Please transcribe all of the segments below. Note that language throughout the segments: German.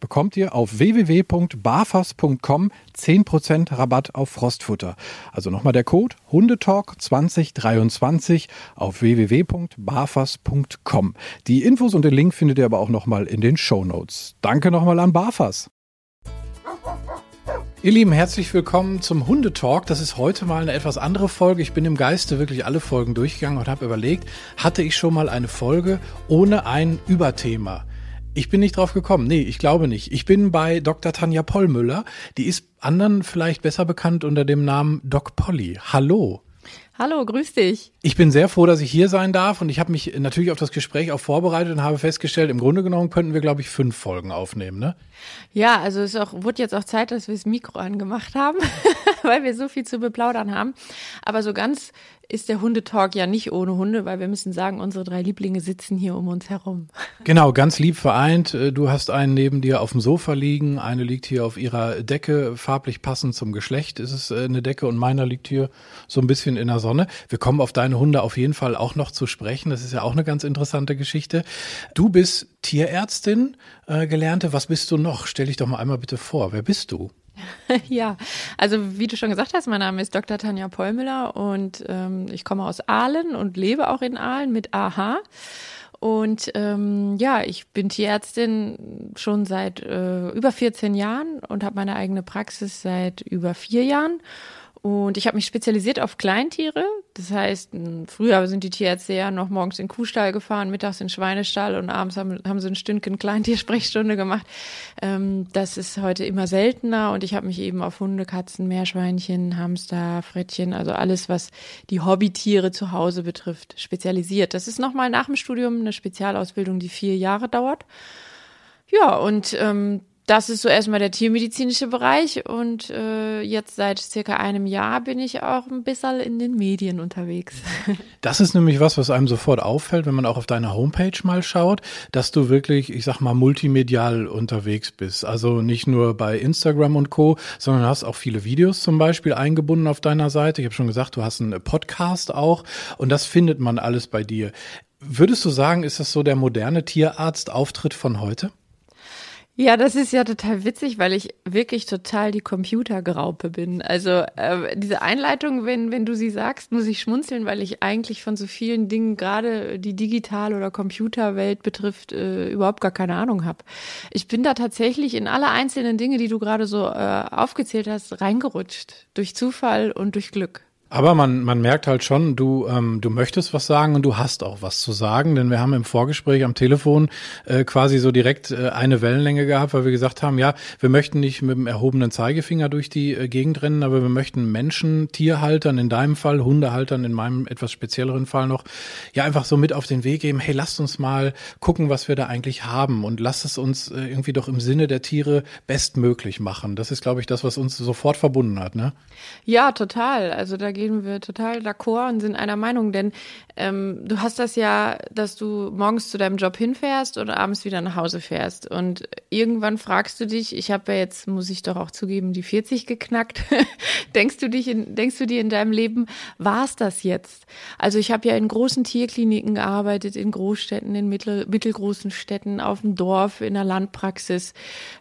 bekommt ihr auf www.barfas.com 10% Rabatt auf Frostfutter. Also nochmal der Code Hundetalk 2023 auf www.barfas.com. Die Infos und den Link findet ihr aber auch nochmal in den Show Notes. Danke nochmal an Barfas. Ihr Lieben, herzlich willkommen zum Hundetalk. Das ist heute mal eine etwas andere Folge. Ich bin im Geiste wirklich alle Folgen durchgegangen und habe überlegt, hatte ich schon mal eine Folge ohne ein Überthema? Ich bin nicht drauf gekommen. Nee, ich glaube nicht. Ich bin bei Dr. Tanja Pollmüller. Die ist anderen vielleicht besser bekannt unter dem Namen Doc Polly. Hallo. Hallo, grüß dich. Ich bin sehr froh, dass ich hier sein darf und ich habe mich natürlich auf das Gespräch auch vorbereitet und habe festgestellt, im Grunde genommen könnten wir, glaube ich, fünf Folgen aufnehmen, ne? Ja, also es auch, wurde jetzt auch Zeit, dass wir das Mikro angemacht haben, weil wir so viel zu beplaudern haben. Aber so ganz ist der Hundetalk ja nicht ohne Hunde, weil wir müssen sagen, unsere drei Lieblinge sitzen hier um uns herum. Genau, ganz lieb vereint. Äh, du hast einen neben dir auf dem Sofa liegen, eine liegt hier auf ihrer Decke, farblich passend zum Geschlecht ist es äh, eine Decke und meiner liegt hier so ein bisschen in der Sonne. Wir kommen auf deine Hunde auf jeden Fall auch noch zu sprechen. Das ist ja auch eine ganz interessante Geschichte. Du bist Tierärztin, äh, gelernte. Was bist du noch? Stell dich doch mal einmal bitte vor. Wer bist du? ja, also wie du schon gesagt hast, mein Name ist Dr. Tanja Pollmüller und ähm, ich komme aus Aalen und lebe auch in Aalen mit AH. Und ähm, ja, ich bin Tierärztin schon seit äh, über 14 Jahren und habe meine eigene Praxis seit über vier Jahren und ich habe mich spezialisiert auf Kleintiere. Das heißt, früher sind die Tierärzte ja noch morgens in den Kuhstall gefahren, mittags in den Schweinestall und abends haben, haben sie ein Stündchen Kleintiersprechstunde gemacht. Ähm, das ist heute immer seltener und ich habe mich eben auf Hunde, Katzen, Meerschweinchen, Hamster, Frettchen, also alles, was die Hobbytiere zu Hause betrifft, spezialisiert. Das ist nochmal nach dem Studium eine Spezialausbildung, die vier Jahre dauert. Ja, und ähm, das ist so erstmal der tiermedizinische Bereich und äh, jetzt seit circa einem Jahr bin ich auch ein bisschen in den Medien unterwegs. Das ist nämlich was, was einem sofort auffällt, wenn man auch auf deine Homepage mal schaut, dass du wirklich, ich sag mal, multimedial unterwegs bist. Also nicht nur bei Instagram und Co., sondern hast auch viele Videos zum Beispiel eingebunden auf deiner Seite. Ich habe schon gesagt, du hast einen Podcast auch und das findet man alles bei dir. Würdest du sagen, ist das so der moderne Tierarztauftritt von heute? Ja, das ist ja total witzig, weil ich wirklich total die Computergraupe bin. Also äh, diese Einleitung, wenn, wenn du sie sagst, muss ich schmunzeln, weil ich eigentlich von so vielen Dingen, gerade die Digital- oder Computerwelt betrifft, äh, überhaupt gar keine Ahnung habe. Ich bin da tatsächlich in alle einzelnen Dinge, die du gerade so äh, aufgezählt hast, reingerutscht. Durch Zufall und durch Glück. Aber man, man merkt halt schon, du, ähm, du möchtest was sagen und du hast auch was zu sagen, denn wir haben im Vorgespräch am Telefon äh, quasi so direkt äh, eine Wellenlänge gehabt, weil wir gesagt haben, ja, wir möchten nicht mit dem erhobenen Zeigefinger durch die äh, Gegend rennen, aber wir möchten Menschen, Tierhaltern, in deinem Fall, Hundehaltern, in meinem etwas spezielleren Fall noch, ja, einfach so mit auf den Weg geben, hey, lasst uns mal gucken, was wir da eigentlich haben und lasst es uns äh, irgendwie doch im Sinne der Tiere bestmöglich machen. Das ist, glaube ich, das, was uns sofort verbunden hat, ne? Ja, total. Also da gehen wir total d'accord und sind einer Meinung, denn ähm, du hast das ja, dass du morgens zu deinem Job hinfährst oder abends wieder nach Hause fährst und irgendwann fragst du dich, ich habe ja jetzt, muss ich doch auch zugeben, die 40 geknackt. denkst du dich, in, denkst du dir in deinem Leben, war es das jetzt? Also ich habe ja in großen Tierkliniken gearbeitet, in Großstädten, in mittel, mittelgroßen Städten, auf dem Dorf, in der Landpraxis,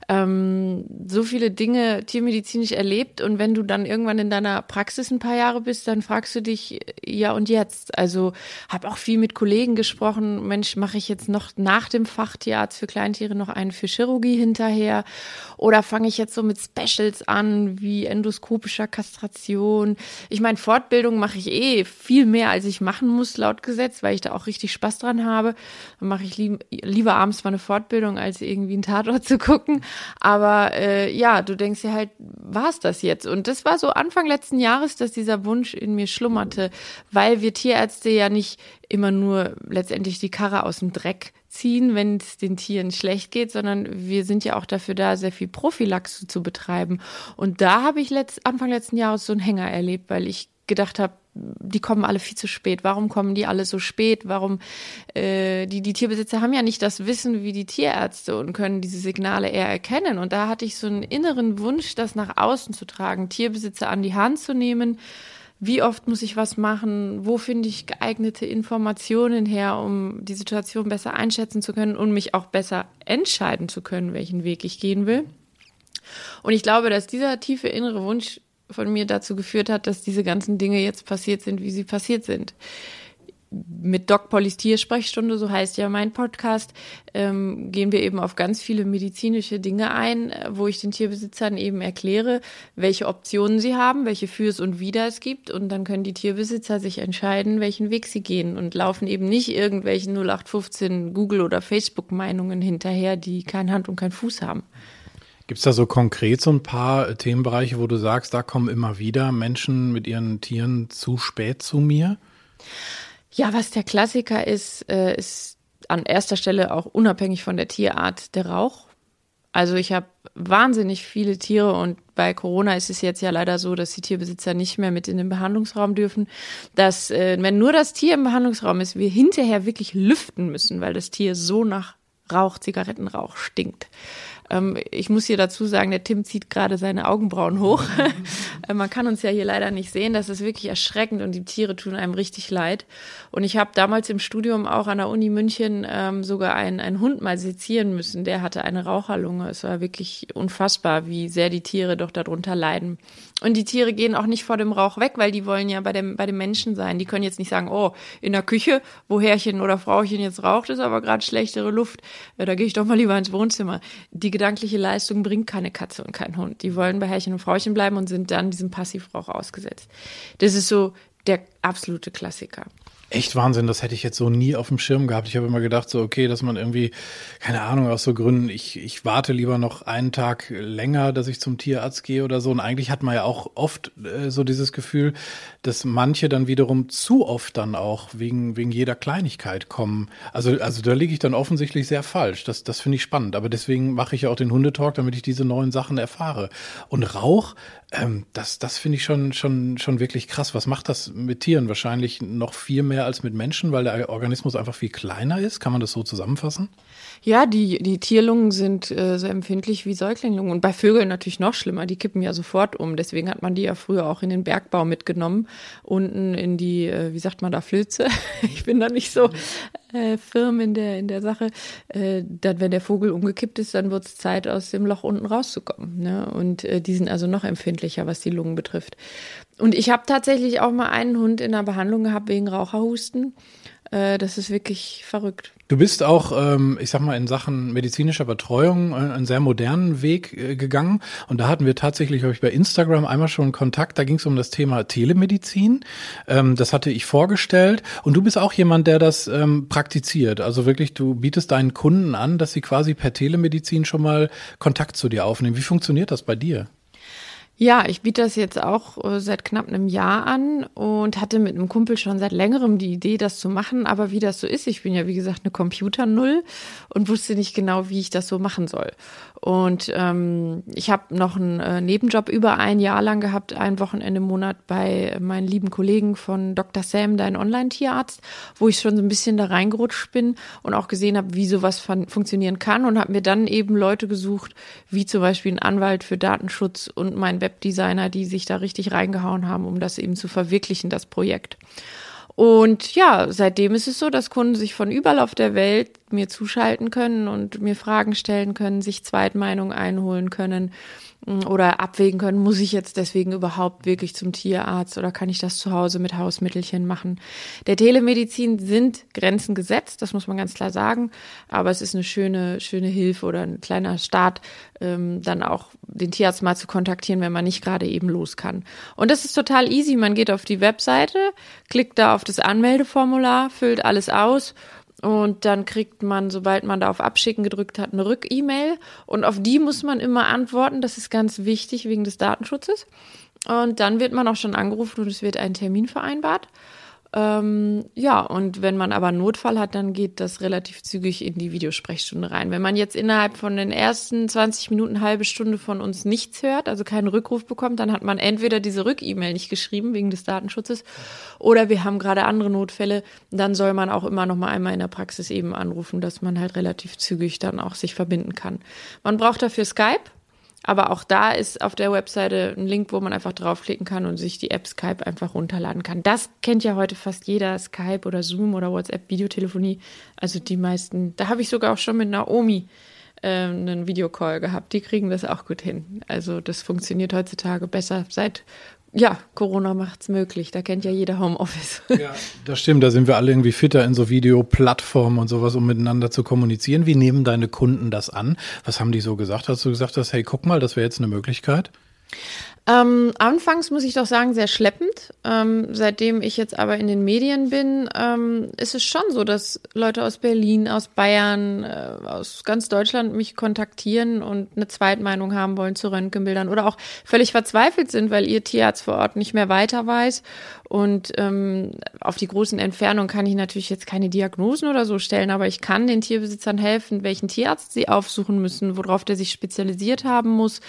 ähm, so viele Dinge tiermedizinisch erlebt und wenn du dann irgendwann in deiner Praxis ein paar Jahre bist, bist, dann fragst du dich, ja und jetzt? Also habe auch viel mit Kollegen gesprochen, Mensch, mache ich jetzt noch nach dem Fachtierarzt für Kleintiere noch einen für Chirurgie hinterher? Oder fange ich jetzt so mit Specials an, wie endoskopischer Kastration? Ich meine, Fortbildung mache ich eh viel mehr, als ich machen muss, laut Gesetz, weil ich da auch richtig Spaß dran habe. Dann mache ich lieb, lieber abends mal eine Fortbildung, als irgendwie einen Tatort zu gucken. Aber äh, ja, du denkst dir halt, war es das jetzt? Und das war so Anfang letzten Jahres, dass dieser Wunsch in mir schlummerte, weil wir Tierärzte ja nicht immer nur letztendlich die Karre aus dem Dreck ziehen, wenn es den Tieren schlecht geht, sondern wir sind ja auch dafür da, sehr viel Prophylaxe zu betreiben. Und da habe ich letzt, Anfang letzten Jahres so einen Hänger erlebt, weil ich gedacht habe, die kommen alle viel zu spät. Warum kommen die alle so spät? Warum äh, die die Tierbesitzer haben ja nicht das Wissen wie die Tierärzte und können diese Signale eher erkennen. Und da hatte ich so einen inneren Wunsch, das nach außen zu tragen, Tierbesitzer an die Hand zu nehmen. Wie oft muss ich was machen? Wo finde ich geeignete Informationen her, um die Situation besser einschätzen zu können und mich auch besser entscheiden zu können, welchen Weg ich gehen will? Und ich glaube, dass dieser tiefe innere Wunsch von mir dazu geführt hat, dass diese ganzen Dinge jetzt passiert sind, wie sie passiert sind. Mit Doc Pollys Tiersprechstunde, so heißt ja mein Podcast, ähm, gehen wir eben auf ganz viele medizinische Dinge ein, wo ich den Tierbesitzern eben erkläre, welche Optionen sie haben, welche Fürs und Wider es gibt. Und dann können die Tierbesitzer sich entscheiden, welchen Weg sie gehen und laufen eben nicht irgendwelchen 0815 Google- oder Facebook-Meinungen hinterher, die kein Hand und kein Fuß haben. Gibt es da so konkret so ein paar Themenbereiche, wo du sagst, da kommen immer wieder Menschen mit ihren Tieren zu spät zu mir? Ja, was der Klassiker ist, äh, ist an erster Stelle auch unabhängig von der Tierart der Rauch. Also ich habe wahnsinnig viele Tiere und bei Corona ist es jetzt ja leider so, dass die Tierbesitzer nicht mehr mit in den Behandlungsraum dürfen. Dass, äh, wenn nur das Tier im Behandlungsraum ist, wir hinterher wirklich lüften müssen, weil das Tier so nach Rauch, Zigarettenrauch stinkt. Ähm, ich muss hier dazu sagen, der Tim zieht gerade seine Augenbrauen hoch. Äh, man kann uns ja hier leider nicht sehen. Das ist wirklich erschreckend und die Tiere tun einem richtig leid. Und ich habe damals im Studium auch an der Uni München ähm, sogar einen, einen Hund mal sezieren müssen. Der hatte eine Raucherlunge. Es war wirklich unfassbar, wie sehr die Tiere doch darunter leiden. Und die Tiere gehen auch nicht vor dem Rauch weg, weil die wollen ja bei dem, bei dem Menschen sein. Die können jetzt nicht sagen, oh, in der Küche, wo Herrchen oder Frauchen jetzt raucht, ist aber gerade schlechtere Luft. Ja, da gehe ich doch mal lieber ins Wohnzimmer. Die gedankliche Leistung bringt keine Katze und kein Hund. Die wollen bei Herrchen und Frauchen bleiben und sind dann diesem Passivrauch ausgesetzt. Das ist so der absolute Klassiker. Echt Wahnsinn, das hätte ich jetzt so nie auf dem Schirm gehabt. Ich habe immer gedacht, so, okay, dass man irgendwie, keine Ahnung, aus so Gründen, ich, ich warte lieber noch einen Tag länger, dass ich zum Tierarzt gehe oder so. Und eigentlich hat man ja auch oft äh, so dieses Gefühl, dass manche dann wiederum zu oft dann auch wegen, wegen jeder Kleinigkeit kommen. Also, also da liege ich dann offensichtlich sehr falsch. Das, das finde ich spannend. Aber deswegen mache ich ja auch den Hundetalk, damit ich diese neuen Sachen erfahre. Und Rauch, ähm, das, das finde ich schon, schon, schon wirklich krass. Was macht das mit Tieren? Wahrscheinlich noch viel mehr als mit Menschen, weil der Organismus einfach viel kleiner ist. Kann man das so zusammenfassen? Ja, die, die Tierlungen sind äh, so empfindlich wie Säuglingslungen. Und bei Vögeln natürlich noch schlimmer. Die kippen ja sofort um. Deswegen hat man die ja früher auch in den Bergbau mitgenommen. Unten in die, äh, wie sagt man da, Flöze. ich bin da nicht so äh, firm in der, in der Sache. Äh, dann, wenn der Vogel umgekippt ist, dann wird es Zeit, aus dem Loch unten rauszukommen. Ne? Und äh, die sind also noch empfindlicher, was die Lungen betrifft. Und ich habe tatsächlich auch mal einen Hund in der Behandlung gehabt wegen Raucherhusten. Äh, das ist wirklich verrückt. Du bist auch, ähm, ich sag mal, in Sachen medizinischer Betreuung äh, einen sehr modernen Weg äh, gegangen. Und da hatten wir tatsächlich, ich, bei Instagram einmal schon Kontakt. Da ging es um das Thema Telemedizin. Ähm, das hatte ich vorgestellt. Und du bist auch jemand, der das ähm, praktiziert. Also wirklich, du bietest deinen Kunden an, dass sie quasi per Telemedizin schon mal Kontakt zu dir aufnehmen. Wie funktioniert das bei dir? Ja, ich biete das jetzt auch äh, seit knapp einem Jahr an und hatte mit einem Kumpel schon seit längerem die Idee, das zu machen. Aber wie das so ist, ich bin ja wie gesagt eine Computer-Null und wusste nicht genau, wie ich das so machen soll. Und ähm, ich habe noch einen äh, Nebenjob über ein Jahr lang gehabt, ein Wochenende im Monat bei meinen lieben Kollegen von Dr. Sam, dein Online-Tierarzt, wo ich schon so ein bisschen da reingerutscht bin und auch gesehen habe, wie sowas fun funktionieren kann und habe mir dann eben Leute gesucht, wie zum Beispiel ein Anwalt für Datenschutz und mein Webdesigner, die sich da richtig reingehauen haben, um das eben zu verwirklichen, das Projekt. Und ja, seitdem ist es so, dass Kunden sich von überall auf der Welt mir zuschalten können und mir Fragen stellen können, sich Zweitmeinungen einholen können oder abwägen können, muss ich jetzt deswegen überhaupt wirklich zum Tierarzt oder kann ich das zu Hause mit Hausmittelchen machen. Der Telemedizin sind Grenzen gesetzt, das muss man ganz klar sagen, aber es ist eine schöne, schöne Hilfe oder ein kleiner Start, ähm, dann auch den Tierarzt mal zu kontaktieren, wenn man nicht gerade eben los kann. Und das ist total easy. Man geht auf die Webseite, klickt da auf das Anmeldeformular, füllt alles aus und dann kriegt man, sobald man da auf Abschicken gedrückt hat, eine Rück-E-Mail. Und auf die muss man immer antworten. Das ist ganz wichtig wegen des Datenschutzes. Und dann wird man auch schon angerufen und es wird ein Termin vereinbart. Ähm, ja, und wenn man aber einen Notfall hat, dann geht das relativ zügig in die Videosprechstunde rein. Wenn man jetzt innerhalb von den ersten 20 Minuten, halbe Stunde von uns nichts hört, also keinen Rückruf bekommt, dann hat man entweder diese Rück-E-Mail nicht geschrieben wegen des Datenschutzes oder wir haben gerade andere Notfälle. Dann soll man auch immer noch mal einmal in der Praxis eben anrufen, dass man halt relativ zügig dann auch sich verbinden kann. Man braucht dafür Skype. Aber auch da ist auf der Webseite ein Link, wo man einfach draufklicken kann und sich die App Skype einfach runterladen kann. Das kennt ja heute fast jeder, Skype oder Zoom oder WhatsApp, Videotelefonie. Also die meisten, da habe ich sogar auch schon mit Naomi äh, einen Videocall gehabt. Die kriegen das auch gut hin. Also das funktioniert heutzutage besser seit ja, Corona macht's möglich. Da kennt ja jeder Homeoffice. Ja, das stimmt. Da sind wir alle irgendwie fitter in so Videoplattformen und sowas, um miteinander zu kommunizieren. Wie nehmen deine Kunden das an? Was haben die so gesagt? Hast du gesagt, dass, hey, guck mal, das wäre jetzt eine Möglichkeit? Ähm, anfangs muss ich doch sagen, sehr schleppend. Ähm, seitdem ich jetzt aber in den Medien bin, ähm, ist es schon so, dass Leute aus Berlin, aus Bayern, äh, aus ganz Deutschland mich kontaktieren und eine Zweitmeinung haben wollen zu Röntgenbildern oder auch völlig verzweifelt sind, weil ihr Tierarzt vor Ort nicht mehr weiter weiß und ähm, auf die großen Entfernungen kann ich natürlich jetzt keine Diagnosen oder so stellen, aber ich kann den Tierbesitzern helfen, welchen Tierarzt sie aufsuchen müssen, worauf der sich spezialisiert haben muss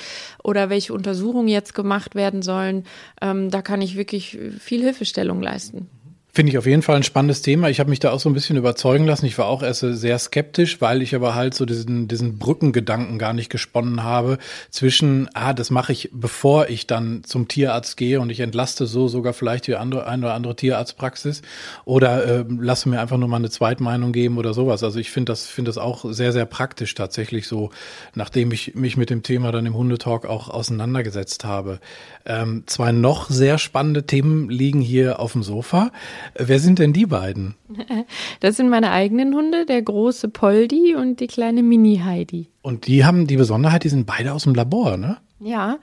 oder welche Untersuchungen jetzt gemacht werden sollen. Ähm, da kann ich wirklich viel Hilfestellung leisten. Finde ich auf jeden Fall ein spannendes Thema. Ich habe mich da auch so ein bisschen überzeugen lassen. Ich war auch erst sehr skeptisch, weil ich aber halt so diesen, diesen Brückengedanken gar nicht gesponnen habe zwischen, ah, das mache ich, bevor ich dann zum Tierarzt gehe und ich entlaste so sogar vielleicht die andere, eine oder andere Tierarztpraxis oder äh, lasse mir einfach nur mal eine Zweitmeinung geben oder sowas. Also ich finde das, finde das auch sehr, sehr praktisch tatsächlich so, nachdem ich mich mit dem Thema dann im Hundetalk auch auseinandergesetzt habe. Ähm, zwei noch sehr spannende Themen liegen hier auf dem Sofa. Wer sind denn die beiden? Das sind meine eigenen Hunde, der große Poldi und die kleine Mini-Heidi. Und die haben die Besonderheit, die sind beide aus dem Labor, ne? Ja,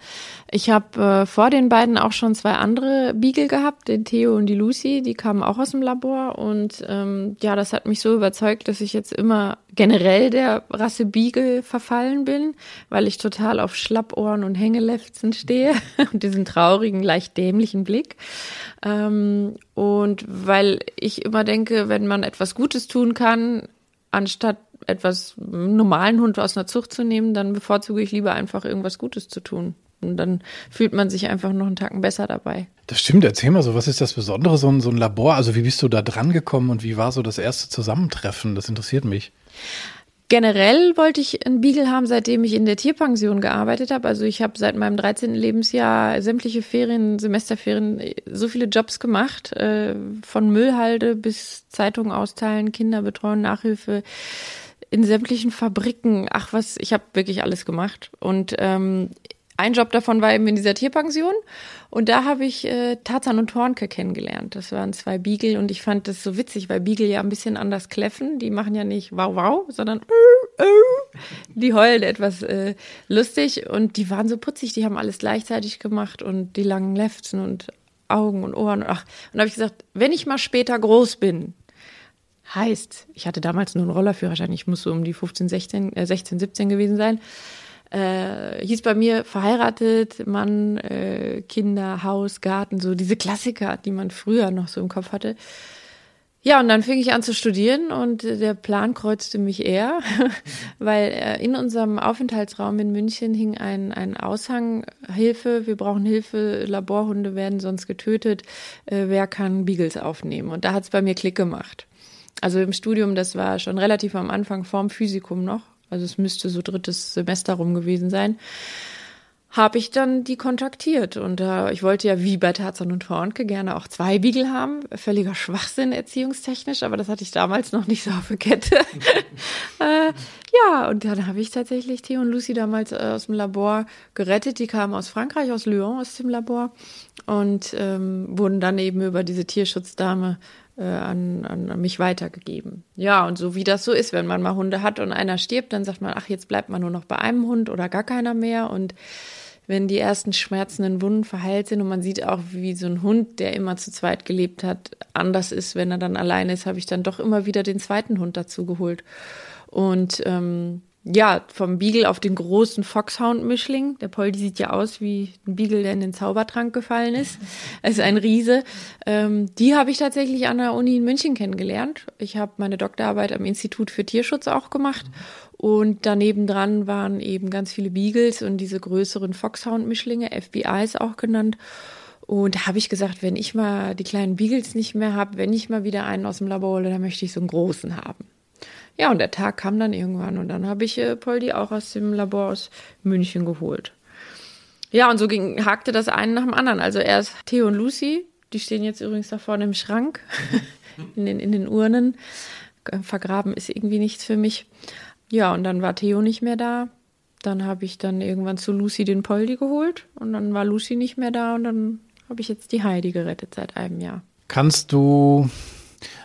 ich habe äh, vor den beiden auch schon zwei andere Beagle gehabt, den Theo und die Lucy, die kamen auch aus dem Labor und ähm, ja, das hat mich so überzeugt, dass ich jetzt immer generell der Rasse Beagle verfallen bin, weil ich total auf Schlappohren und Hängelefzen stehe und diesen traurigen, leicht dämlichen Blick. Ähm, und weil ich immer denke, wenn man etwas Gutes tun kann, anstatt etwas normalen Hund aus einer Zucht zu nehmen, dann bevorzuge ich lieber einfach irgendwas Gutes zu tun. Und dann fühlt man sich einfach noch einen Tacken besser dabei. Das stimmt, erzähl mal so, was ist das Besondere, so ein, so ein Labor? Also wie bist du da dran gekommen und wie war so das erste Zusammentreffen? Das interessiert mich. Generell wollte ich einen Beagle haben, seitdem ich in der Tierpension gearbeitet habe. Also ich habe seit meinem 13. Lebensjahr sämtliche Ferien, Semesterferien, so viele Jobs gemacht, äh, von Müllhalde bis Zeitung austeilen, Kinderbetreuung, Nachhilfe, in sämtlichen Fabriken. Ach was, ich habe wirklich alles gemacht. Und ähm, ein Job davon war eben in dieser Tierpension. Und da habe ich äh, Tarzan und Tornke kennengelernt. Das waren zwei Beagle und ich fand das so witzig, weil Beagle ja ein bisschen anders kläffen. Die machen ja nicht wow wow, sondern äh, äh. die heulen etwas äh, lustig und die waren so putzig. Die haben alles gleichzeitig gemacht und die langen Lefzen und Augen und Ohren. Ach, und da habe ich gesagt, wenn ich mal später groß bin, heißt, ich hatte damals nur einen Rollerführerschein, ich muss so um die 15, 16, äh, 16, 17 gewesen sein äh, hieß bei mir verheiratet, Mann, äh, Kinder, Haus, Garten, so diese Klassiker, die man früher noch so im Kopf hatte. Ja, und dann fing ich an zu studieren und der Plan kreuzte mich eher, weil äh, in unserem Aufenthaltsraum in München hing ein, ein Aushang, Hilfe, wir brauchen Hilfe, Laborhunde werden sonst getötet, äh, wer kann Beagles aufnehmen? Und da hat's bei mir Klick gemacht. Also im Studium, das war schon relativ am Anfang vorm Physikum noch, also es müsste so drittes Semester rum gewesen sein. habe ich dann die kontaktiert. Und äh, ich wollte ja wie bei Tarzan und Hornke gerne auch zwei Beagle haben. Völliger Schwachsinn erziehungstechnisch, aber das hatte ich damals noch nicht so auf der Kette. äh, ja, und dann habe ich tatsächlich Theo und Lucy damals äh, aus dem Labor gerettet. Die kamen aus Frankreich, aus Lyon, aus dem Labor und ähm, wurden dann eben über diese Tierschutzdame an, an, an mich weitergegeben. Ja, und so wie das so ist, wenn man mal Hunde hat und einer stirbt, dann sagt man, ach, jetzt bleibt man nur noch bei einem Hund oder gar keiner mehr. Und wenn die ersten schmerzenden Wunden verheilt sind und man sieht auch, wie so ein Hund, der immer zu zweit gelebt hat, anders ist, wenn er dann alleine ist, habe ich dann doch immer wieder den zweiten Hund dazu geholt. Und ähm, ja, vom Beagle auf den großen Foxhound-Mischling. Der Poldi sieht ja aus wie ein Beagle, der in den Zaubertrank gefallen ist. Ist ein Riese. Ähm, die habe ich tatsächlich an der Uni in München kennengelernt. Ich habe meine Doktorarbeit am Institut für Tierschutz auch gemacht. Und daneben dran waren eben ganz viele Beagles und diese größeren Foxhound-Mischlinge, FBIs auch genannt. Und da habe ich gesagt, wenn ich mal die kleinen Beagles nicht mehr habe, wenn ich mal wieder einen aus dem Labor hole, dann möchte ich so einen großen haben. Ja, und der Tag kam dann irgendwann und dann habe ich äh, Poldi auch aus dem Labor aus München geholt. Ja, und so ging, hakte das einen nach dem anderen. Also erst Theo und Lucy, die stehen jetzt übrigens da vorne im Schrank, in, den, in den Urnen. Vergraben ist irgendwie nichts für mich. Ja, und dann war Theo nicht mehr da. Dann habe ich dann irgendwann zu Lucy den Poldi geholt und dann war Lucy nicht mehr da und dann habe ich jetzt die Heidi gerettet seit einem Jahr. Kannst du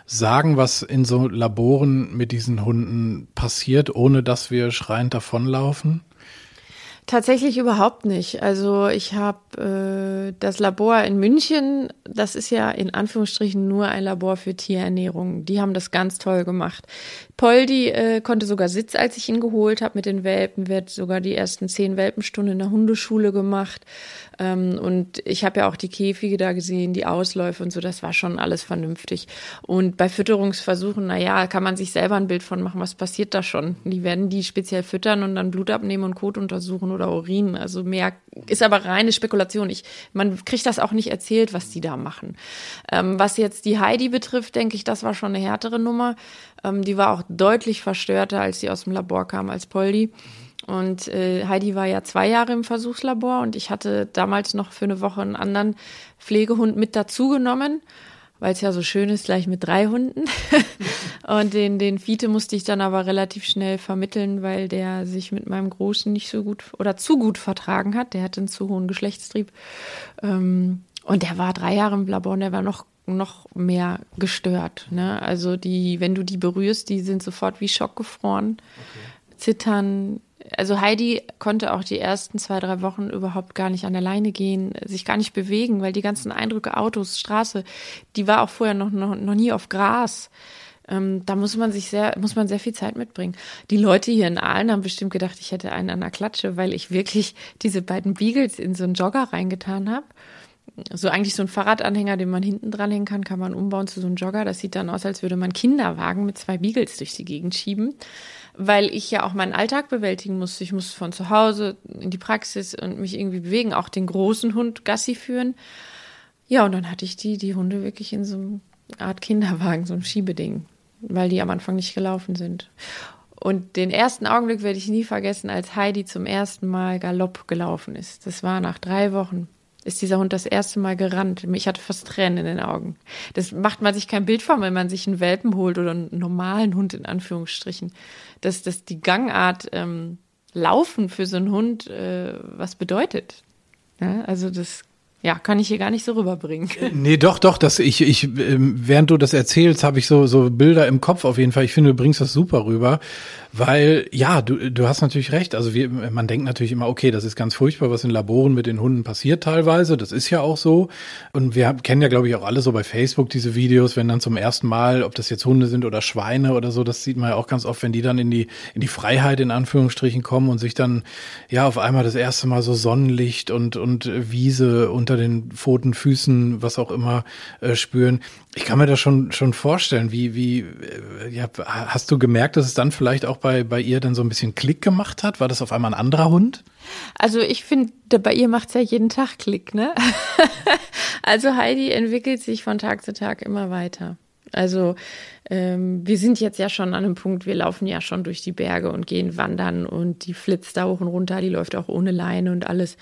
sagen, was in so Laboren mit diesen Hunden passiert, ohne dass wir schreiend davonlaufen? Tatsächlich überhaupt nicht. Also ich habe äh, das Labor in München, das ist ja in Anführungsstrichen nur ein Labor für Tierernährung. Die haben das ganz toll gemacht. Poldi äh, konnte sogar Sitz, als ich ihn geholt habe mit den Welpen, wird sogar die ersten zehn Welpenstunden in der Hundeschule gemacht. Ähm, und ich habe ja auch die Käfige da gesehen, die Ausläufe und so, das war schon alles vernünftig. Und bei Fütterungsversuchen, na ja, kann man sich selber ein Bild von machen, was passiert da schon. Die werden die speziell füttern und dann Blut abnehmen und Kot untersuchen oder Urin. Also mehr ist aber reine Spekulation. Ich, man kriegt das auch nicht erzählt, was die da machen. Ähm, was jetzt die Heidi betrifft, denke ich, das war schon eine härtere Nummer. Ähm, die war auch deutlich verstörter, als sie aus dem Labor kam als Poldi. Und äh, Heidi war ja zwei Jahre im Versuchslabor und ich hatte damals noch für eine Woche einen anderen Pflegehund mit dazugenommen, weil es ja so schön ist, gleich mit drei Hunden. und den, den Fiete musste ich dann aber relativ schnell vermitteln, weil der sich mit meinem Großen nicht so gut oder zu gut vertragen hat. Der hatte einen zu hohen Geschlechtstrieb. Ähm, und der war drei Jahre im Labor und der war noch noch mehr gestört. Ne? Also die, wenn du die berührst, die sind sofort wie schockgefroren, okay. zittern, also Heidi konnte auch die ersten zwei, drei Wochen überhaupt gar nicht an der Leine gehen, sich gar nicht bewegen, weil die ganzen Eindrücke, Autos, Straße, die war auch vorher noch, noch, noch nie auf Gras. Ähm, da muss man sich sehr, muss man sehr viel Zeit mitbringen. Die Leute hier in Aalen haben bestimmt gedacht, ich hätte einen an der Klatsche, weil ich wirklich diese beiden Beagles in so einen Jogger reingetan habe. So eigentlich so ein Fahrradanhänger, den man hinten dranhängen kann, kann man umbauen zu so einem Jogger. Das sieht dann aus, als würde man Kinderwagen mit zwei Beagles durch die Gegend schieben weil ich ja auch meinen Alltag bewältigen muss. Ich muss von zu Hause in die Praxis und mich irgendwie bewegen, auch den großen Hund Gassi führen. Ja, und dann hatte ich die, die Hunde wirklich in so einer Art Kinderwagen, so einem Schiebeding, weil die am Anfang nicht gelaufen sind. Und den ersten Augenblick werde ich nie vergessen, als Heidi zum ersten Mal Galopp gelaufen ist. Das war nach drei Wochen ist dieser Hund das erste Mal gerannt. Ich hatte fast Tränen in den Augen. Das macht man sich kein Bild von, wenn man sich einen Welpen holt oder einen normalen Hund in Anführungsstrichen. Dass, dass die Gangart ähm, Laufen für so einen Hund äh, was bedeutet. Ja, also das ja, kann ich hier gar nicht so rüberbringen. Nee, doch, doch, das ich ich ähm, während du das erzählst, habe ich so so Bilder im Kopf auf jeden Fall. Ich finde, du bringst das super rüber. Weil, ja, du, du hast natürlich recht. Also wir, man denkt natürlich immer, okay, das ist ganz furchtbar, was in Laboren mit den Hunden passiert teilweise. Das ist ja auch so. Und wir kennen ja, glaube ich, auch alle so bei Facebook diese Videos, wenn dann zum ersten Mal, ob das jetzt Hunde sind oder Schweine oder so, das sieht man ja auch ganz oft, wenn die dann in die, in die Freiheit in Anführungsstrichen kommen und sich dann, ja, auf einmal das erste Mal so Sonnenlicht und, und Wiese unter den Pfoten, Füßen, was auch immer, äh, spüren. Ich kann mir das schon, schon vorstellen, wie, wie, äh, ja, hast du gemerkt, dass es dann vielleicht auch bei, bei ihr dann so ein bisschen Klick gemacht hat? War das auf einmal ein anderer Hund? Also ich finde, bei ihr macht es ja jeden Tag Klick, ne? also Heidi entwickelt sich von Tag zu Tag immer weiter. Also ähm, wir sind jetzt ja schon an einem Punkt, wir laufen ja schon durch die Berge und gehen wandern und die flitzt da hoch und runter, die läuft auch ohne Leine und alles.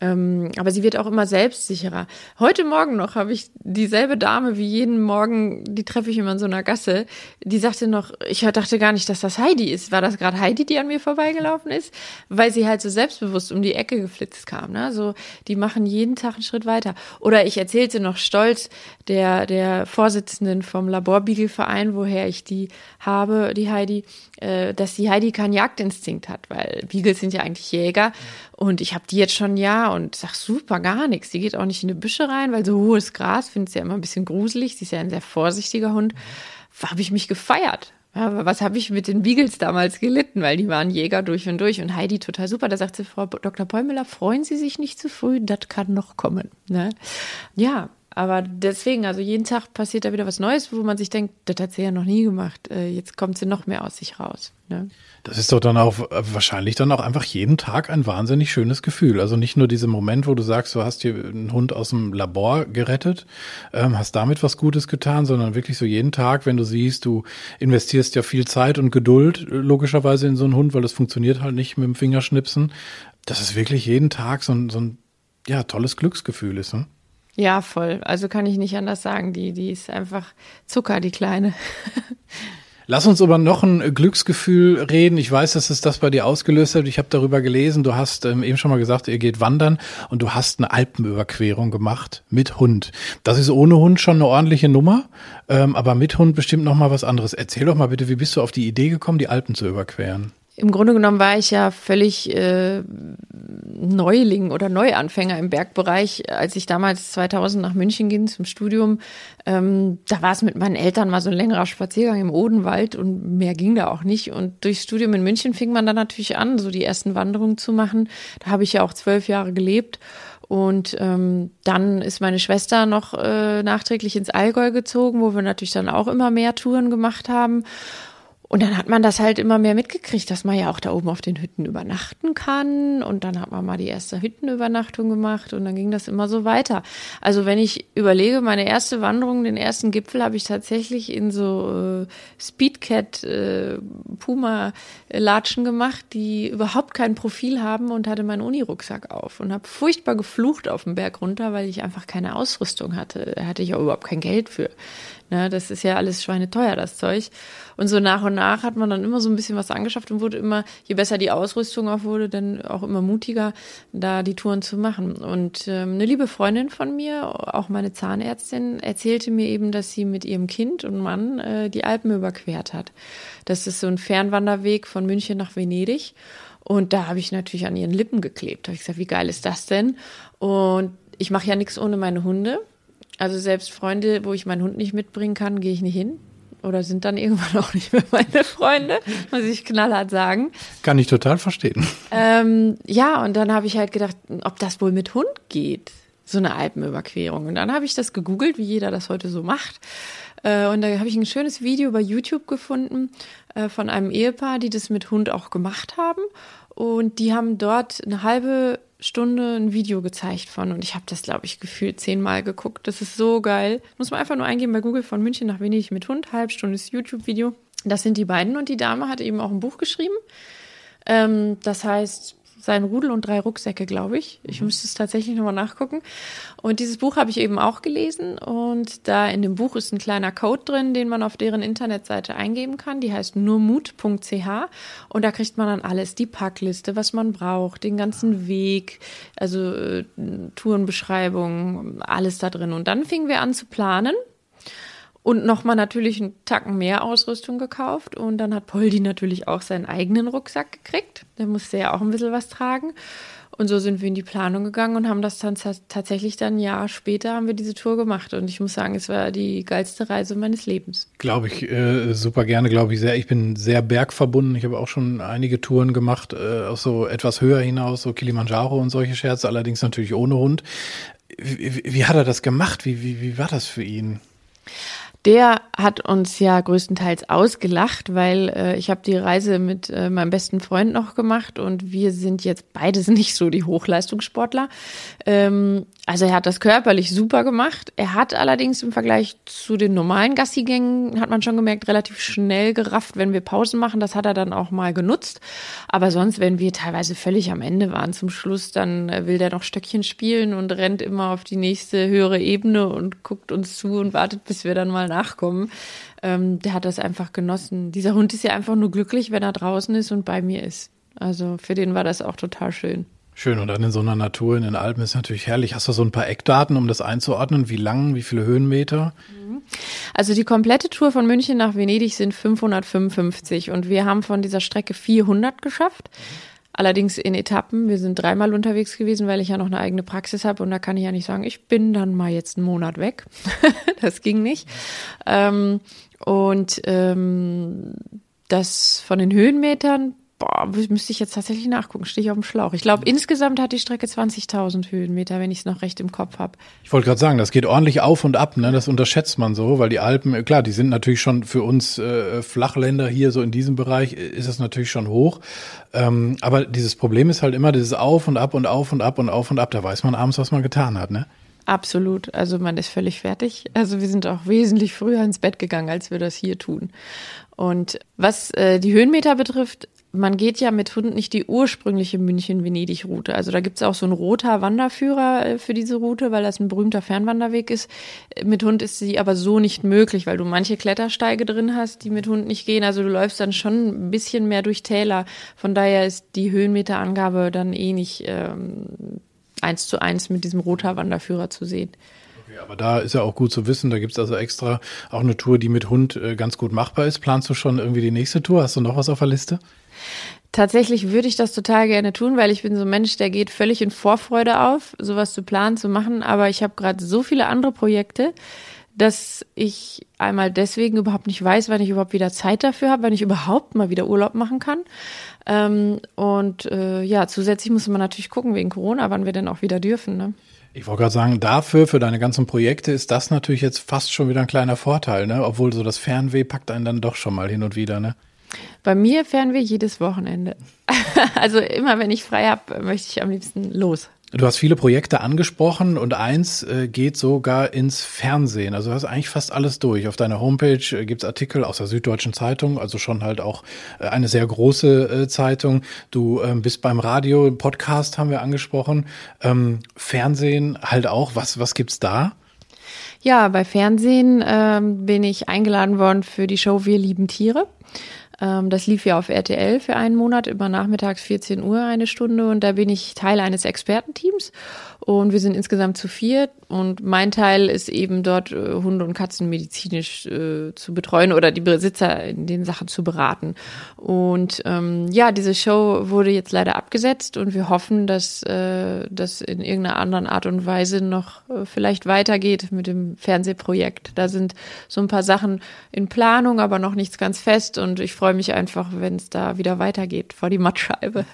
Ähm, aber sie wird auch immer selbstsicherer. Heute Morgen noch habe ich dieselbe Dame wie jeden Morgen, die treffe ich immer in so einer Gasse, die sagte noch, ich dachte gar nicht, dass das Heidi ist. War das gerade Heidi, die an mir vorbeigelaufen ist? Weil sie halt so selbstbewusst um die Ecke geflitzt kam. Ne? So, die machen jeden Tag einen Schritt weiter. Oder ich erzählte noch stolz der, der Vorsitzenden vom Laborbiegelverein, woher ich die habe, die Heidi, äh, dass die Heidi keinen Jagdinstinkt hat, weil Beagles sind ja eigentlich Jäger. Und ich habe die jetzt schon Jahr und sag super, gar nichts. Die geht auch nicht in die Büsche rein, weil so hohes Gras findet sie ja immer ein bisschen gruselig. Sie ist ja ein sehr vorsichtiger Hund. Habe ich mich gefeiert. Aber was habe ich mit den Beagles damals gelitten, weil die waren Jäger durch und durch und Heidi total super. Da sagt sie, Frau Dr. Peumüller, freuen Sie sich nicht zu früh, das kann noch kommen. Ne? Ja, aber deswegen, also jeden Tag passiert da wieder was Neues, wo man sich denkt, das hat sie ja noch nie gemacht. Äh, jetzt kommt sie noch mehr aus sich raus. Ne? Das ist doch dann auch äh, wahrscheinlich dann auch einfach jeden Tag ein wahnsinnig schönes Gefühl. Also nicht nur dieser Moment, wo du sagst, du hast hier einen Hund aus dem Labor gerettet, ähm, hast damit was Gutes getan, sondern wirklich so jeden Tag, wenn du siehst, du investierst ja viel Zeit und Geduld äh, logischerweise in so einen Hund, weil das funktioniert halt nicht mit dem Fingerschnipsen. Dass es wirklich jeden Tag so ein, so ein ja, tolles Glücksgefühl ist. Ne? Ja, voll. Also kann ich nicht anders sagen. Die, die ist einfach Zucker, die Kleine. Lass uns über noch ein Glücksgefühl reden. Ich weiß, dass es das bei dir ausgelöst hat. Ich habe darüber gelesen. Du hast ähm, eben schon mal gesagt, ihr geht wandern und du hast eine Alpenüberquerung gemacht mit Hund. Das ist ohne Hund schon eine ordentliche Nummer, ähm, aber mit Hund bestimmt noch mal was anderes. Erzähl doch mal bitte, wie bist du auf die Idee gekommen, die Alpen zu überqueren? Im Grunde genommen war ich ja völlig äh, Neuling oder Neuanfänger im Bergbereich, als ich damals 2000 nach München ging zum Studium. Ähm, da war es mit meinen Eltern mal so ein längerer Spaziergang im Odenwald und mehr ging da auch nicht. Und durchs Studium in München fing man dann natürlich an, so die ersten Wanderungen zu machen. Da habe ich ja auch zwölf Jahre gelebt. Und ähm, dann ist meine Schwester noch äh, nachträglich ins Allgäu gezogen, wo wir natürlich dann auch immer mehr Touren gemacht haben. Und dann hat man das halt immer mehr mitgekriegt, dass man ja auch da oben auf den Hütten übernachten kann. Und dann hat man mal die erste Hüttenübernachtung gemacht und dann ging das immer so weiter. Also wenn ich überlege, meine erste Wanderung, den ersten Gipfel habe ich tatsächlich in so äh, Speedcat äh, Puma Latschen gemacht, die überhaupt kein Profil haben und hatte meinen Unirucksack auf und habe furchtbar geflucht auf dem Berg runter, weil ich einfach keine Ausrüstung hatte. Da hatte ich auch überhaupt kein Geld für. Ne, das ist ja alles schweineteuer, das Zeug. Und so nach und nach hat man dann immer so ein bisschen was angeschafft und wurde immer, je besser die Ausrüstung auch wurde, dann auch immer mutiger, da die Touren zu machen. Und ähm, eine liebe Freundin von mir, auch meine Zahnärztin, erzählte mir eben, dass sie mit ihrem Kind und Mann äh, die Alpen überquert hat. Das ist so ein Fernwanderweg von München nach Venedig. Und da habe ich natürlich an ihren Lippen geklebt. Da habe ich gesagt, wie geil ist das denn? Und ich mache ja nichts ohne meine Hunde. Also selbst Freunde, wo ich meinen Hund nicht mitbringen kann, gehe ich nicht hin. Oder sind dann irgendwann auch nicht mehr meine Freunde, muss ich knallhart sagen. Kann ich total verstehen. Ähm, ja, und dann habe ich halt gedacht, ob das wohl mit Hund geht, so eine Alpenüberquerung. Und dann habe ich das gegoogelt, wie jeder das heute so macht. Äh, und da habe ich ein schönes Video bei YouTube gefunden von einem Ehepaar, die das mit Hund auch gemacht haben. Und die haben dort eine halbe Stunde ein Video gezeigt von und ich habe das, glaube ich, gefühlt zehnmal geguckt. Das ist so geil. Muss man einfach nur eingeben bei Google von München nach Venedig mit Hund, halbstundes YouTube-Video. Das sind die beiden und die Dame hat eben auch ein Buch geschrieben. Ähm, das heißt sein Rudel und drei Rucksäcke, glaube ich. Ich mhm. müsste es tatsächlich nochmal nachgucken. Und dieses Buch habe ich eben auch gelesen. Und da in dem Buch ist ein kleiner Code drin, den man auf deren Internetseite eingeben kann. Die heißt nurmut.ch. Und da kriegt man dann alles, die Packliste, was man braucht, den ganzen Weg, also äh, Tourenbeschreibung, alles da drin. Und dann fingen wir an zu planen. Und nochmal natürlich einen Tacken mehr Ausrüstung gekauft. Und dann hat Poldi natürlich auch seinen eigenen Rucksack gekriegt. Der musste ja auch ein bisschen was tragen. Und so sind wir in die Planung gegangen und haben das dann tatsächlich dann ein Jahr später haben wir diese Tour gemacht. Und ich muss sagen, es war die geilste Reise meines Lebens. Glaube ich, äh, super gerne, glaube ich sehr. Ich bin sehr bergverbunden. Ich habe auch schon einige Touren gemacht, äh, auch so etwas höher hinaus, so Kilimanjaro und solche Scherze, allerdings natürlich ohne Hund. Wie, wie, wie hat er das gemacht? Wie, wie, wie war das für ihn? Der hat uns ja größtenteils ausgelacht, weil äh, ich habe die Reise mit äh, meinem besten Freund noch gemacht und wir sind jetzt beides nicht so die Hochleistungssportler. Ähm, Also er hat das körperlich super gemacht. Er hat allerdings im Vergleich zu den normalen Gassigängen, hat man schon gemerkt, relativ schnell gerafft, wenn wir Pausen machen. Das hat er dann auch mal genutzt. Aber sonst, wenn wir teilweise völlig am Ende waren zum Schluss, dann äh, will der noch Stöckchen spielen und rennt immer auf die nächste höhere Ebene und guckt uns zu und wartet, bis wir dann mal nachkommen. Ähm, der hat das einfach genossen. Dieser Hund ist ja einfach nur glücklich, wenn er draußen ist und bei mir ist. Also für den war das auch total schön. Schön. Und dann in so einer Natur in den Alpen ist natürlich herrlich. Hast du so ein paar Eckdaten, um das einzuordnen? Wie lang, wie viele Höhenmeter? Mhm. Also die komplette Tour von München nach Venedig sind 555 und wir haben von dieser Strecke 400 geschafft. Allerdings in Etappen. Wir sind dreimal unterwegs gewesen, weil ich ja noch eine eigene Praxis habe und da kann ich ja nicht sagen, ich bin dann mal jetzt einen Monat weg. das ging nicht. Ähm, und ähm, das von den Höhenmetern boah, müsste ich jetzt tatsächlich nachgucken, stehe ich auf dem Schlauch. Ich glaube, insgesamt hat die Strecke 20.000 Höhenmeter, wenn ich es noch recht im Kopf habe. Ich wollte gerade sagen, das geht ordentlich auf und ab, ne? Das unterschätzt man so, weil die Alpen, äh, klar, die sind natürlich schon für uns äh, Flachländer hier so in diesem Bereich, äh, ist es natürlich schon hoch. Ähm, aber dieses Problem ist halt immer dieses Auf und Ab und Auf und Ab und Auf und Ab. Da weiß man abends, was man getan hat, ne? Absolut. Also man ist völlig fertig. Also wir sind auch wesentlich früher ins Bett gegangen, als wir das hier tun. Und was äh, die Höhenmeter betrifft, man geht ja mit Hund nicht die ursprüngliche München-Venedig-Route. Also da gibt's auch so einen roter Wanderführer äh, für diese Route, weil das ein berühmter Fernwanderweg ist. Mit Hund ist sie aber so nicht möglich, weil du manche Klettersteige drin hast, die mit Hund nicht gehen. Also du läufst dann schon ein bisschen mehr durch Täler. Von daher ist die Höhenmeterangabe dann eh nicht ähm, eins zu eins mit diesem roter Wanderführer zu sehen. Okay, aber da ist ja auch gut zu wissen, da gibt's also extra auch eine Tour, die mit Hund äh, ganz gut machbar ist. Planst du schon irgendwie die nächste Tour? Hast du noch was auf der Liste? Tatsächlich würde ich das total gerne tun, weil ich bin so ein Mensch, der geht völlig in Vorfreude auf, sowas zu planen, zu machen. Aber ich habe gerade so viele andere Projekte, dass ich einmal deswegen überhaupt nicht weiß, wann ich überhaupt wieder Zeit dafür habe, wann ich überhaupt mal wieder Urlaub machen kann. Ähm, und äh, ja, zusätzlich muss man natürlich gucken wegen Corona, wann wir denn auch wieder dürfen. Ne? Ich wollte gerade sagen, dafür, für deine ganzen Projekte ist das natürlich jetzt fast schon wieder ein kleiner Vorteil, ne? Obwohl so das Fernweh packt einen dann doch schon mal hin und wieder, ne? Bei mir fähren wir jedes Wochenende. also immer, wenn ich frei habe, möchte ich am liebsten los. Du hast viele Projekte angesprochen und eins äh, geht sogar ins Fernsehen. Also du hast eigentlich fast alles durch. Auf deiner Homepage äh, gibt's Artikel aus der Süddeutschen Zeitung, also schon halt auch äh, eine sehr große Zeitung. Du ähm, bist beim Radio, Podcast haben wir angesprochen. Ähm, Fernsehen halt auch. Was, was gibt's da? Ja, bei Fernsehen ähm, bin ich eingeladen worden für die Show Wir lieben Tiere. Ähm, das lief ja auf RTL für einen Monat, immer nachmittags 14 Uhr eine Stunde. Und da bin ich Teil eines Expertenteams. Und wir sind insgesamt zu viert. Und mein Teil ist eben dort äh, Hunde und Katzen medizinisch äh, zu betreuen oder die Besitzer in den Sachen zu beraten. Und ähm, ja, diese Show wurde jetzt leider abgesetzt. Und wir hoffen, dass äh, das in irgendeiner anderen Art und Weise noch äh, vielleicht weitergeht mit dem Fernsehprojekt. Da sind so ein paar Sachen in Planung, aber noch nichts ganz fest. Und ich freue mich einfach, wenn es da wieder weitergeht vor die Mattscheibe.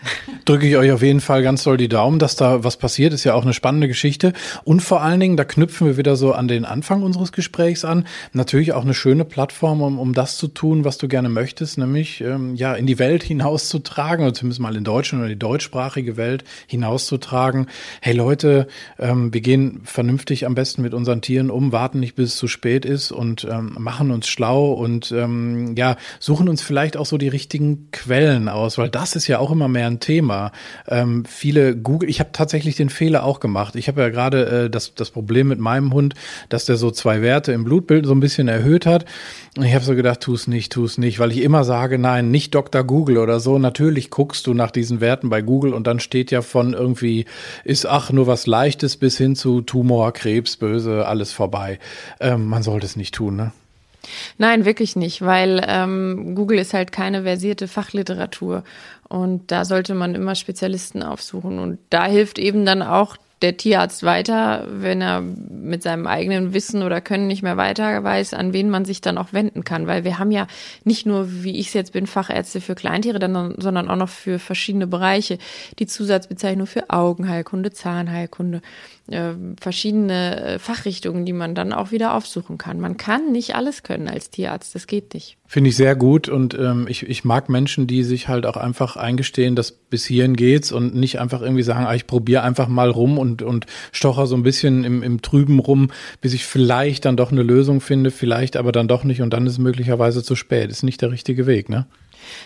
Drücke ich euch auf jeden Fall ganz doll die Daumen, dass da was passiert. Ist ja auch eine spannende Geschichte. Und vor allen Dingen, da knüpfen wir wieder so an den Anfang unseres Gesprächs an. Natürlich auch eine schöne Plattform, um, um das zu tun, was du gerne möchtest, nämlich ähm, ja in die Welt hinauszutragen, oder zumindest mal in Deutschland oder die deutschsprachige Welt hinauszutragen. Hey Leute, ähm, wir gehen vernünftig am besten mit unseren Tieren um, warten nicht, bis es zu spät ist und ähm, machen uns schlau und ähm, ja, suchen uns vielleicht auch so die richtigen Quellen aus, weil das ist ja auch immer mehr ein Thema. Ähm, viele Google, ich habe tatsächlich den Fehler auch gemacht. Ich habe ja gerade äh, das, das Problem mit meinem Hund, dass der so zwei Werte im Blutbild so ein bisschen erhöht hat. Und ich habe so gedacht, tu es nicht, tu es nicht, weil ich immer sage, nein, nicht Dr. Google oder so. Natürlich guckst du nach diesen Werten bei Google und dann steht ja von irgendwie, ist ach nur was Leichtes bis hin zu Tumor, Krebs, Böse, alles vorbei. Ähm, man sollte es nicht tun, ne? Nein, wirklich nicht, weil ähm, Google ist halt keine versierte Fachliteratur. Und da sollte man immer Spezialisten aufsuchen. Und da hilft eben dann auch der Tierarzt weiter, wenn er mit seinem eigenen Wissen oder Können nicht mehr weiter weiß, an wen man sich dann auch wenden kann. Weil wir haben ja nicht nur, wie ich es jetzt bin, Fachärzte für Kleintiere, sondern auch noch für verschiedene Bereiche. Die Zusatzbezeichnung für Augenheilkunde, Zahnheilkunde, äh, verschiedene äh, Fachrichtungen, die man dann auch wieder aufsuchen kann. Man kann nicht alles können als Tierarzt, das geht nicht. Finde ich sehr gut und ähm, ich, ich mag Menschen, die sich halt auch einfach eingestehen, dass bis hierhin geht's und nicht einfach irgendwie sagen, ah, ich probiere einfach mal rum und, und stocher so ein bisschen im, im Trüben rum, bis ich vielleicht dann doch eine Lösung finde, vielleicht aber dann doch nicht und dann ist es möglicherweise zu spät. Ist nicht der richtige Weg, ne?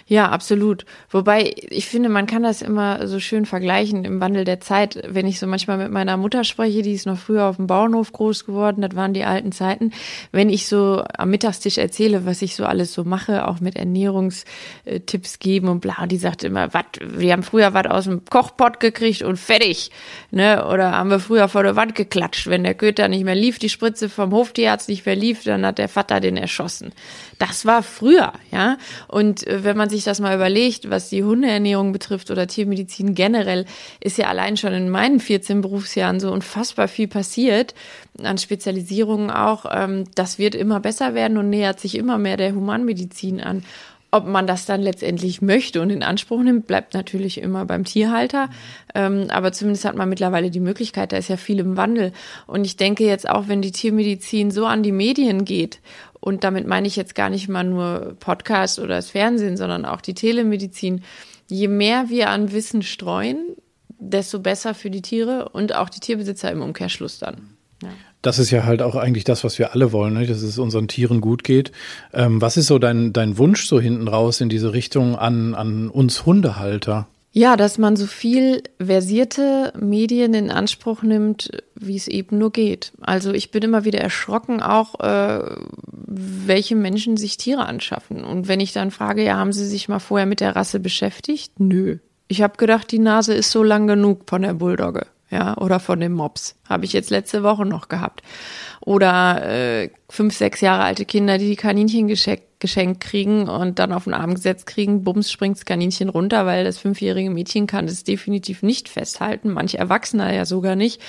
Ja, absolut. Wobei ich finde, man kann das immer so schön vergleichen im Wandel der Zeit. Wenn ich so manchmal mit meiner Mutter spreche, die ist noch früher auf dem Bauernhof groß geworden, das waren die alten Zeiten. Wenn ich so am Mittagstisch erzähle, was ich so alles so mache, auch mit Ernährungstipps geben und bla, die sagt immer, was, wir haben früher was aus dem Kochpott gekriegt und fertig. Ne? Oder haben wir früher vor der Wand geklatscht. Wenn der Köter nicht mehr lief, die Spritze vom Hoftierarzt nicht mehr lief, dann hat der Vater den erschossen. Das war früher, ja. Und äh, wenn man sich das mal überlegt, was die Hundeernährung betrifft oder Tiermedizin generell, ist ja allein schon in meinen 14 Berufsjahren so unfassbar viel passiert, an Spezialisierungen auch. Ähm, das wird immer besser werden und nähert sich immer mehr der Humanmedizin an. Ob man das dann letztendlich möchte und in Anspruch nimmt, bleibt natürlich immer beim Tierhalter. Ähm, aber zumindest hat man mittlerweile die Möglichkeit, da ist ja viel im Wandel. Und ich denke jetzt auch, wenn die Tiermedizin so an die Medien geht und damit meine ich jetzt gar nicht mal nur Podcast oder das Fernsehen, sondern auch die Telemedizin. Je mehr wir an Wissen streuen, desto besser für die Tiere und auch die Tierbesitzer im Umkehrschluss dann. Ja. Das ist ja halt auch eigentlich das, was wir alle wollen, ne? dass es unseren Tieren gut geht. Ähm, was ist so dein, dein Wunsch so hinten raus in diese Richtung an, an uns Hundehalter? Ja, dass man so viel versierte Medien in Anspruch nimmt, wie es eben nur geht. Also ich bin immer wieder erschrocken, auch äh, welche Menschen sich Tiere anschaffen. Und wenn ich dann frage, ja, haben Sie sich mal vorher mit der Rasse beschäftigt? Nö. Ich habe gedacht, die Nase ist so lang genug von der Bulldogge ja, oder von dem Mops. Habe ich jetzt letzte Woche noch gehabt. Oder äh, fünf, sechs Jahre alte Kinder, die die Kaninchen geschenkt, geschenkt kriegen und dann auf den Arm gesetzt kriegen, bums springt das Kaninchen runter, weil das fünfjährige Mädchen kann das definitiv nicht festhalten, manche Erwachsene ja sogar nicht.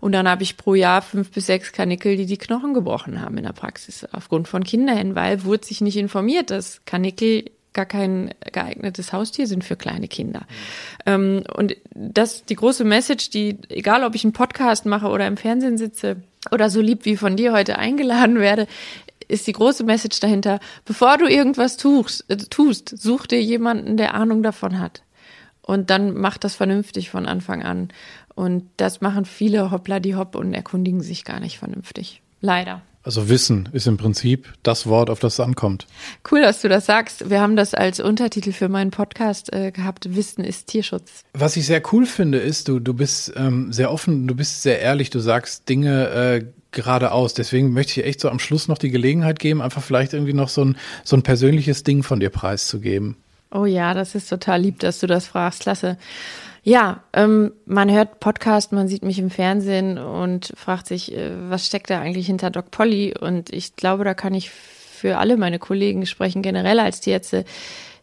Und dann habe ich pro Jahr fünf bis sechs Kanickel, die die Knochen gebrochen haben in der Praxis, aufgrund von Kinderhänden, weil wurde sich nicht informiert, dass Kanickel gar kein geeignetes Haustier sind für kleine Kinder. Mhm. und das, die große Message, die, egal ob ich einen Podcast mache oder im Fernsehen sitze oder so lieb wie von dir heute eingeladen werde, ist die große Message dahinter, bevor du irgendwas tust, äh, tust, such dir jemanden, der Ahnung davon hat. Und dann mach das vernünftig von Anfang an. Und das machen viele Hoppla die Hopp und erkundigen sich gar nicht vernünftig. Leider. Also Wissen ist im Prinzip das Wort, auf das es ankommt. Cool, dass du das sagst. Wir haben das als Untertitel für meinen Podcast äh, gehabt. Wissen ist Tierschutz. Was ich sehr cool finde, ist, du, du bist ähm, sehr offen, du bist sehr ehrlich, du sagst Dinge äh, geradeaus. Deswegen möchte ich echt so am Schluss noch die Gelegenheit geben, einfach vielleicht irgendwie noch so ein, so ein persönliches Ding von dir preiszugeben. Oh ja, das ist total lieb, dass du das fragst. Klasse. Ja, ähm, man hört Podcast, man sieht mich im Fernsehen und fragt sich, äh, was steckt da eigentlich hinter Doc Polly? Und ich glaube, da kann ich für alle meine Kollegen sprechen, generell als Tierärzte.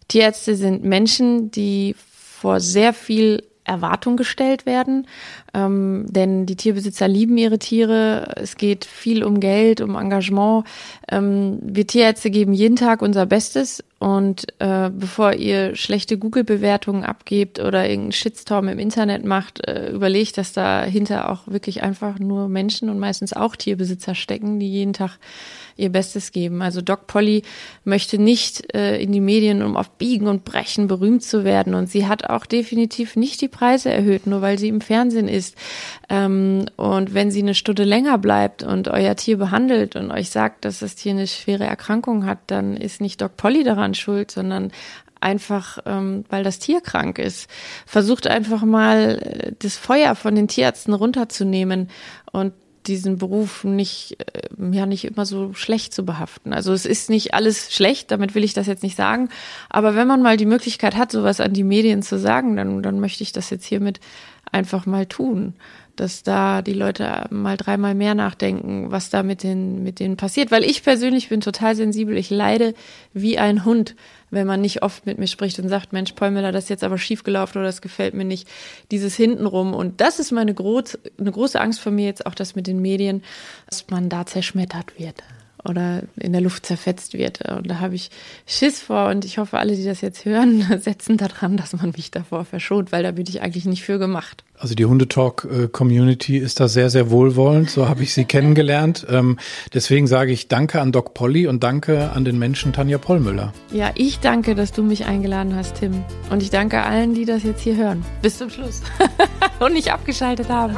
Tierärzte sind Menschen, die vor sehr viel Erwartung gestellt werden, ähm, denn die Tierbesitzer lieben ihre Tiere. Es geht viel um Geld, um Engagement. Ähm, wir Tierärzte geben jeden Tag unser Bestes und äh, bevor ihr schlechte Google-Bewertungen abgebt oder irgendeinen Shitstorm im Internet macht, äh, überlegt, dass dahinter auch wirklich einfach nur Menschen und meistens auch Tierbesitzer stecken, die jeden Tag ihr Bestes geben. Also Doc Polly möchte nicht äh, in die Medien, um auf Biegen und Brechen berühmt zu werden. Und sie hat auch definitiv nicht die Preise erhöht, nur weil sie im Fernsehen ist. Ähm, und wenn sie eine Stunde länger bleibt und euer Tier behandelt und euch sagt, dass das Tier eine schwere Erkrankung hat, dann ist nicht Doc Polly daran schuld, sondern einfach, ähm, weil das Tier krank ist. Versucht einfach mal äh, das Feuer von den Tierärzten runterzunehmen und diesen Beruf nicht, äh, ja, nicht immer so schlecht zu behaften. Also es ist nicht alles schlecht, damit will ich das jetzt nicht sagen. Aber wenn man mal die Möglichkeit hat, sowas an die Medien zu sagen, dann, dann möchte ich das jetzt hiermit einfach mal tun. Dass da die Leute mal dreimal mehr nachdenken, was da mit den, mit denen passiert. Weil ich persönlich bin total sensibel. Ich leide wie ein Hund wenn man nicht oft mit mir spricht und sagt, Mensch, Paul Müller, das ist jetzt aber schiefgelaufen oder das gefällt mir nicht, dieses hintenrum. Und das ist meine groß, eine große Angst von mir jetzt auch, das mit den Medien, dass man da zerschmettert wird. Oder in der Luft zerfetzt wird. Und da habe ich Schiss vor und ich hoffe, alle, die das jetzt hören, setzen daran, dass man mich davor verschont, weil da bin ich eigentlich nicht für gemacht. Also die Hundetalk-Community ist da sehr, sehr wohlwollend. So habe ich sie kennengelernt. Ähm, deswegen sage ich Danke an Doc Polly und Danke an den Menschen Tanja Pollmüller. Ja, ich danke, dass du mich eingeladen hast, Tim. Und ich danke allen, die das jetzt hier hören. Bis zum Schluss. und nicht abgeschaltet haben.